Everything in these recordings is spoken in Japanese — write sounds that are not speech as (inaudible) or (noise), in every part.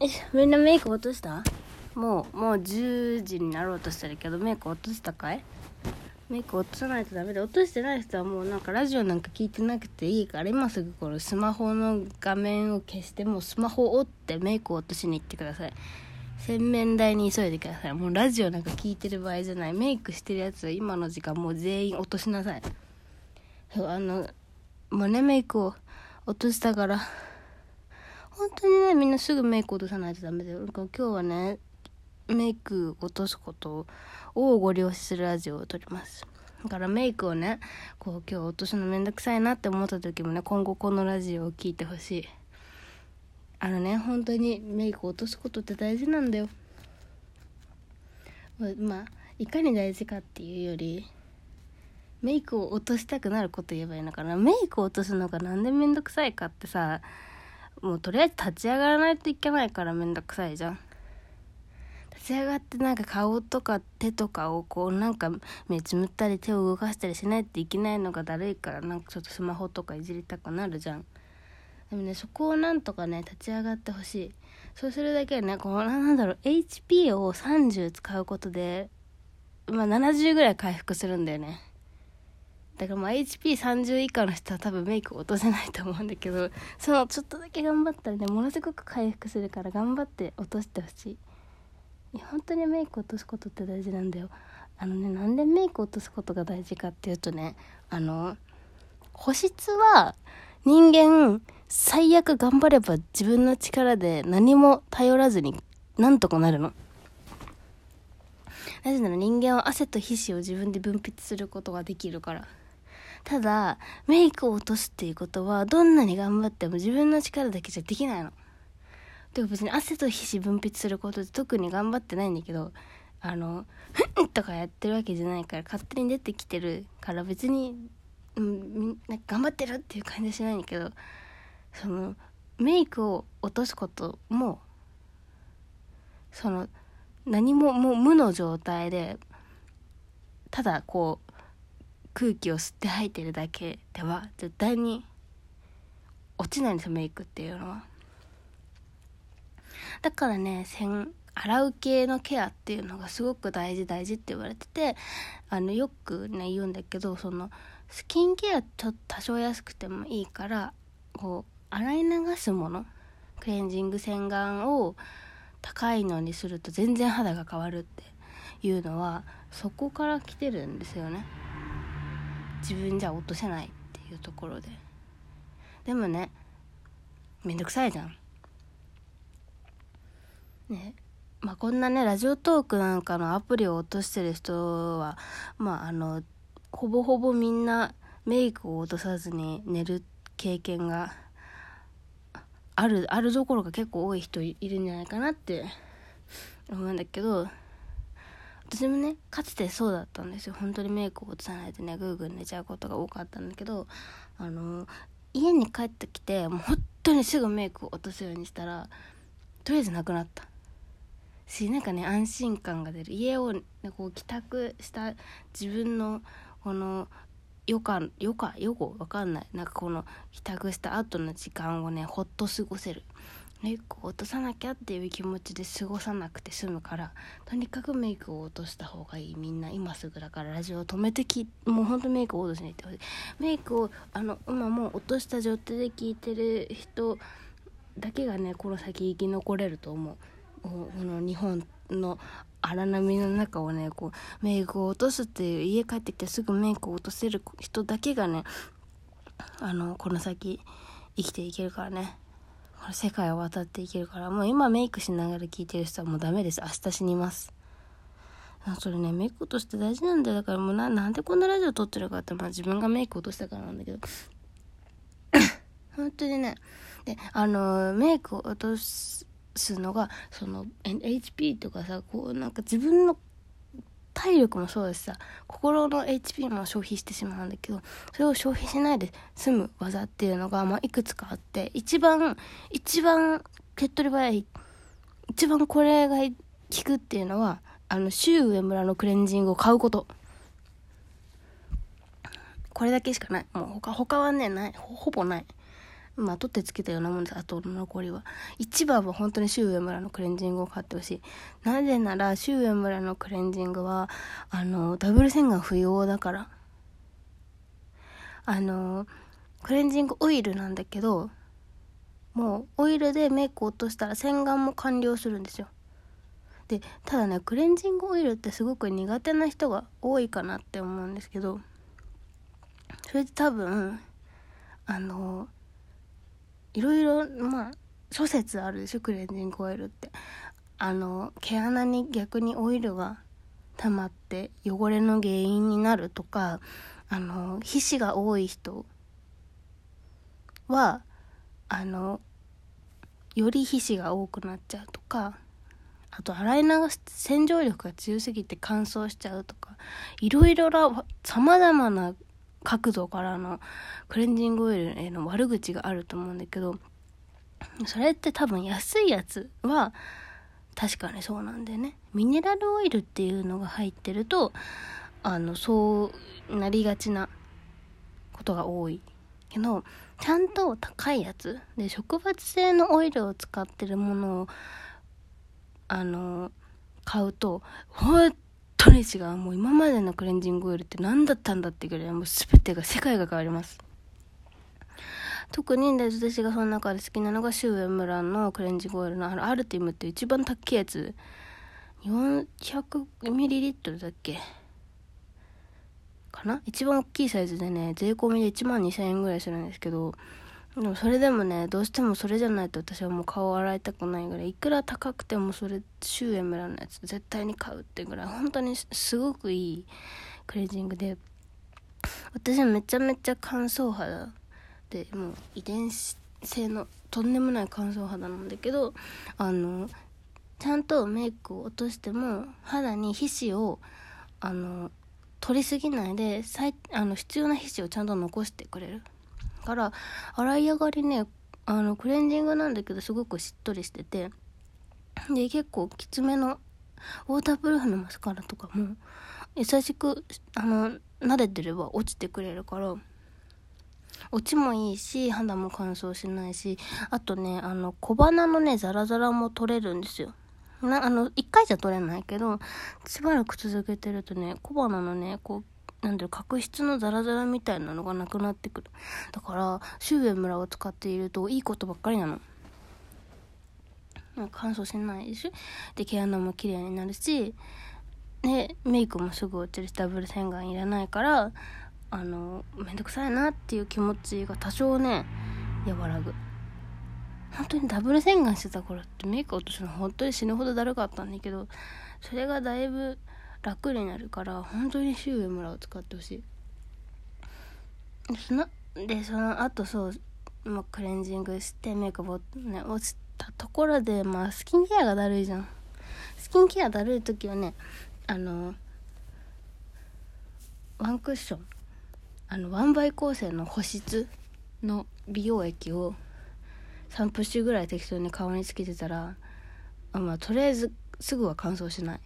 えみんなメイク落とした？もうもう10時になろうとしてるけどメイク落としたかい？メイク落とさないとダメで落としてない人はもうなんかラジオなんか聞いてなくていいから今すぐこのスマホの画面を消してもうスマホを折ってメイクを落としに行ってください。洗面台に急いでください。もうラジオなんか聞いてる場合じゃない。メイクしてるやつは今の時間もう全員落としなさい。そうあのもうねメイクを落としたから本当にねみんなすぐメイク落とさないとダメだよ。今日はねメイク落とすことをご了承するラジオを撮ります。だからメイクをねこう今日落とすのめんどくさいなって思った時もね今後このラジオを聴いてほしい。あのね本当にメイク落とすことって大事なんだよ。まあいかに大事かっていうよりメイクを落としたくなること言えばいいのかな。メイクを落とすのがなんでめんどくさいかってさもうとりあえず立ち上がらないといけないからめんどくさいじゃん。立ち上がってなんか顔とか手とかをこうなんか目つむったり手を動かしたりしないといけないのがだるいからなんかちょっとスマホとかいじりたくなるじゃん。でもねそこをなんとかね立ち上がってほしい。そうするだけでねこうなんだろう HP を30使うことでまあ70ぐらい回復するんだよね。だからまあ HP30 以下の人は多分メイク落とせないと思うんだけど (laughs) そのちょっとだけ頑張ったらねものすごく回復するから頑張って落としてほしい。い本当にメイク落とすことって大事なんだよ。あのねなんでメイク落とすことが大事かっていうとねあの保湿は人間最悪頑張れば自分の力で何も頼らずになんとかなるの。なぜなら人間は汗と皮脂を自分で分泌することができるから。ただメイクを落とすっていうことはどんなに頑張っても自分の力だけじゃできないの。てか別に汗と皮脂分泌することって特に頑張ってないんだけどあの「ふん!」とかやってるわけじゃないから勝手に出てきてるから別に、うん、なんか頑張ってるっていう感じはしないんだけどそのメイクを落とすこともその何ももう無の状態でただこう空気を吸って吐いてるだけでは絶対に落ちないんですよメイクっていうのは。だからね洗う系のケアっていうのがすごく大事大事って言われててあのよくね言うんだけどそのスキンケアちょっと多少安くてもいいからこう洗い流すものクレンジング洗顔を高いのにすると全然肌が変わるっていうのはそこから来てるんですよね。自分じゃ落とせないっていうところで。でもねめんどくさいじゃん。ねまあこんなねラジオトークなんかのアプリを落としてる人はまああのほぼほぼみんなメイクを落とさずに寝る経験があるあるどころか結構多い人いるんじゃないかなって思うんだけど私もねかつてそうだったんですよ。本当にメイクを落とさないでねグーグー寝ちゃうことが多かったんだけどあの家に帰ってきてもう本当にすぐメイクを落とすようにしたらとりあえずなくなった。しなんかね安心感が出る。家を、ね、こう帰宅した自分のこの余暇余暇？余後わかんない。なんかこの帰宅した後の時間をねほっと過ごせる。メイクを落とさなきゃっていう気持ちで過ごさなくて済むからとにかくメイクを落とした方がいい。みんな今すぐだからラジオを止めてきもうほんとメイクを落としに行ってほしい。メイクをあの今もう落とした状態で聞いてる人だけがねこの先生き残れると思う。この日本の荒波の中をねこうメイクを落とすっていう家帰ってきてすぐメイクを落とせる人だけがねあのこの先生きていけるからね。世界を渡っていけるから。もう今メイクしながら聞いてる人はもうダメです。明日死にます。それねメイク落として大事なんだよ。だからもうななんでこんなラジオ撮ってるかってまあ自分がメイク落としたからなんだけど。(coughs) 本当にね。であのメイクを落とすのがその HP とかさこうなんか自分の体力もそうだしさ心の HP も消費してしまうんだけどそれを消費しないで済む技っていうのが、まあ、いくつかあって一番一番手っ取り早い一番これが効くっていうのはあの周上村のクレンジングを買うこと。これだけしかない。もう他他はねない。ほぼない。まあ取ってつけたようなもんです。あとの残りは。一番は本当に周上村のクレンジングを買ってほしい。なぜなら周上村のクレンジングはあのダブル洗顔不要だから。あのクレンジングオイルなんだけどもうオイルでメイク落としたら洗顔も完了するんですよ。でただねクレンジングオイルってすごく苦手な人が多いかなって思うんですけどそれで多分あのいろいろまあ諸説あるでしょクレンジングオイルって。あの毛穴に逆にオイルが溜まって汚れの原因になるとかあの皮脂が多い人はあのより皮脂が多くなっちゃうとかあと洗い流す洗浄力が強すぎて乾燥しちゃうとかいろいろさまざまな角度からのクレンジングオイルへの悪口があると思うんだけどそれって多分安いやつは確かにそうなんだよね。ミネラルオイルっていうのが入ってるとあのそうなりがちなことが多い。けどちゃんと高いやつで植物性のオイルを使ってるものをあの買うと本当に違うもう今までのクレンジングオイルって何だったんだってぐらいもう全てが世界が変わります。特にで私がその中で好きなのがシュウエムランのクレンジングオイルのあのアルティムって一番高いやつ。400ml だっけ？かな？一番大きいサイズでね税込みで1万2000円ぐらいするんですけどでもそれでもねどうしてもそれじゃないと私はもう顔を洗いたくないぐらいいくら高くてもそれシュウエムラのやつ絶対に買うってぐらい本当にすごくいいクレンジングで。私はめちゃめちゃ乾燥肌でもう遺伝子性のとんでもない乾燥肌なんだけどあのちゃんとメイクを落としても肌に皮脂をあの取りすぎないであの必要な皮脂をちゃんと残してくれる。から洗い上がりねあのクレンジングなんだけどすごくしっとりしててで結構きつめのウォータープルーフのマスカラとかも優しくあの撫でてれば落ちてくれるから落ちもいいし肌も乾燥しないしあとねあの小鼻のねザラザラも取れるんですよ。なあの1回じゃ取れないけどしばらく続けてるとね小鼻のねこうなんだろ角質のザラザラみたいなのがなくなってくる。だからシュウエムラを使っているといいことばっかりなの。乾燥しないでしで毛穴も綺麗になるしでメイクもすぐ落ちるしダブル洗顔いらないからあのめんどくさいなっていう気持ちが多少ね和らぐ。本当にダブル洗顔してた頃ってメイク落とすの本当に死ぬほどだるかったんだけどそれがだいぶ楽になるから本当にシュウエムラを使ってほしい。でその後そう、まあ、クレンジングしてメイクボね落ちたところでまあスキンケアがだるいじゃん。スキンケアだるい時はねあのワンクッションあのワンバイ構成の保湿の美容液を3プッシュぐらい適当に顔につけてたらあまあとりあえずすぐは乾燥しない。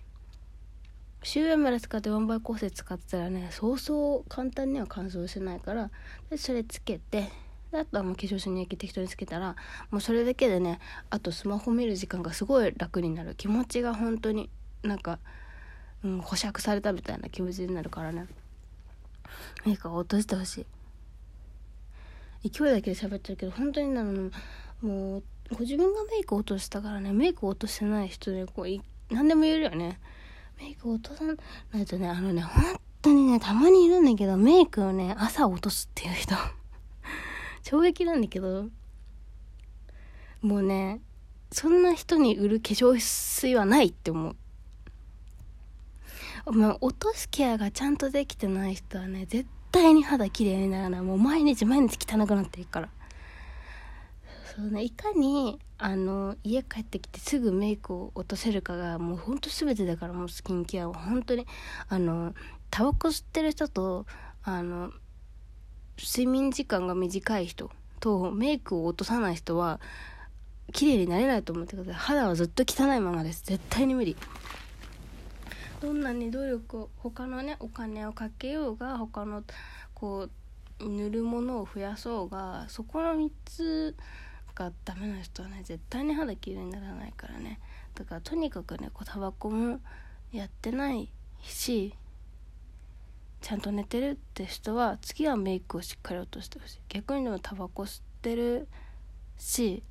周囲まで使ってワンバイ構成使ってたらねそうそう簡単には乾燥しないからでそれつけてあとはもう化粧水の液適当につけたらもうそれだけでねあとスマホ見る時間がすごい楽になる。気持ちが本当になんか、うん、保釈されたみたいな気持ちになるからね。メイク落としてほしい。勢いだけで喋ってるけど本当になのもうご自分がメイク落としたからねメイク落としてない人でこう何でも言えるよね。メイク落とさないとねあのね本当にねたまにいるんだけどメイクをね朝落とすっていう人。(laughs) 衝撃なんだけど。もうねそんな人に売る化粧水はないって思う。まあ、落とすケアがちゃんとできてない人はね絶対に肌綺麗にならない。もう毎日毎日汚くなっていくから。そうねいかにあの家帰ってきてすぐメイクを落とせるかがもうほんと全てだからもうスキンケアは。本当にあのタバコ吸ってる人とあの睡眠時間が短い人とメイクを落とさない人は綺麗になれないと思ってください。肌はずっと汚いままです。絶対に無理。どんなに努力を他のねお金をかけようが他のこう塗るものを増やそうがそこの3つがダメな人はね絶対に肌きれいにならないからね。だからとにかくねこうタバコもやってないしちゃんと寝てるって人は次はメイクをしっかり落としてほしい。逆にでもタバコ吸ってるし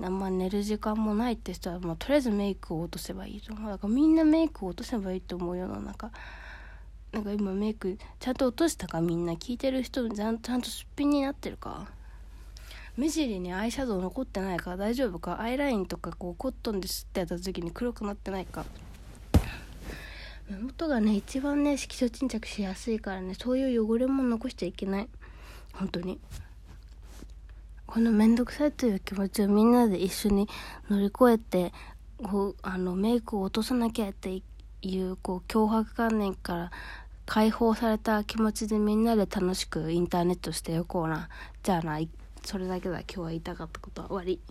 あんま寝る時間もないって人はもうとりあえずメイクを落とせばいいと思う。だからみんなメイクを落とせばいいと思う世の中。なんか今メイクちゃんと落としたかみんな？聞いてる人ちゃんとすっぴんになってるか？目尻にアイシャドウ残ってないか大丈夫か？アイラインとかこうコットンで吸ってやった時に黒くなってないか？目元がね一番ね色素沈着しやすいからねそういう汚れも残しちゃいけない。本当に。この面倒くさいという気持ちをみんなで一緒に乗り越えてこうあのメイクを落とさなきゃっていうこう脅迫観念から解放された気持ちでみんなで楽しくインターネットしておこうなじゃあなそれだけだ今日は言いたかったことは終わり。